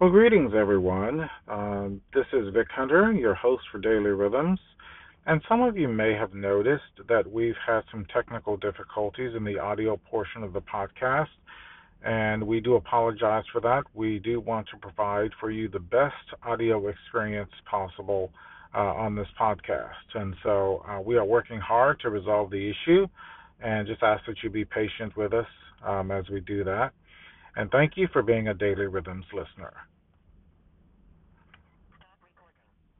Well, greetings, everyone. Um, this is Vic Hunter, your host for Daily Rhythms. And some of you may have noticed that we've had some technical difficulties in the audio portion of the podcast, and we do apologize for that. We do want to provide for you the best audio experience possible uh, on this podcast. And so uh, we are working hard to resolve the issue and just ask that you be patient with us um, as we do that. And thank you for being a Daily Rhythms listener.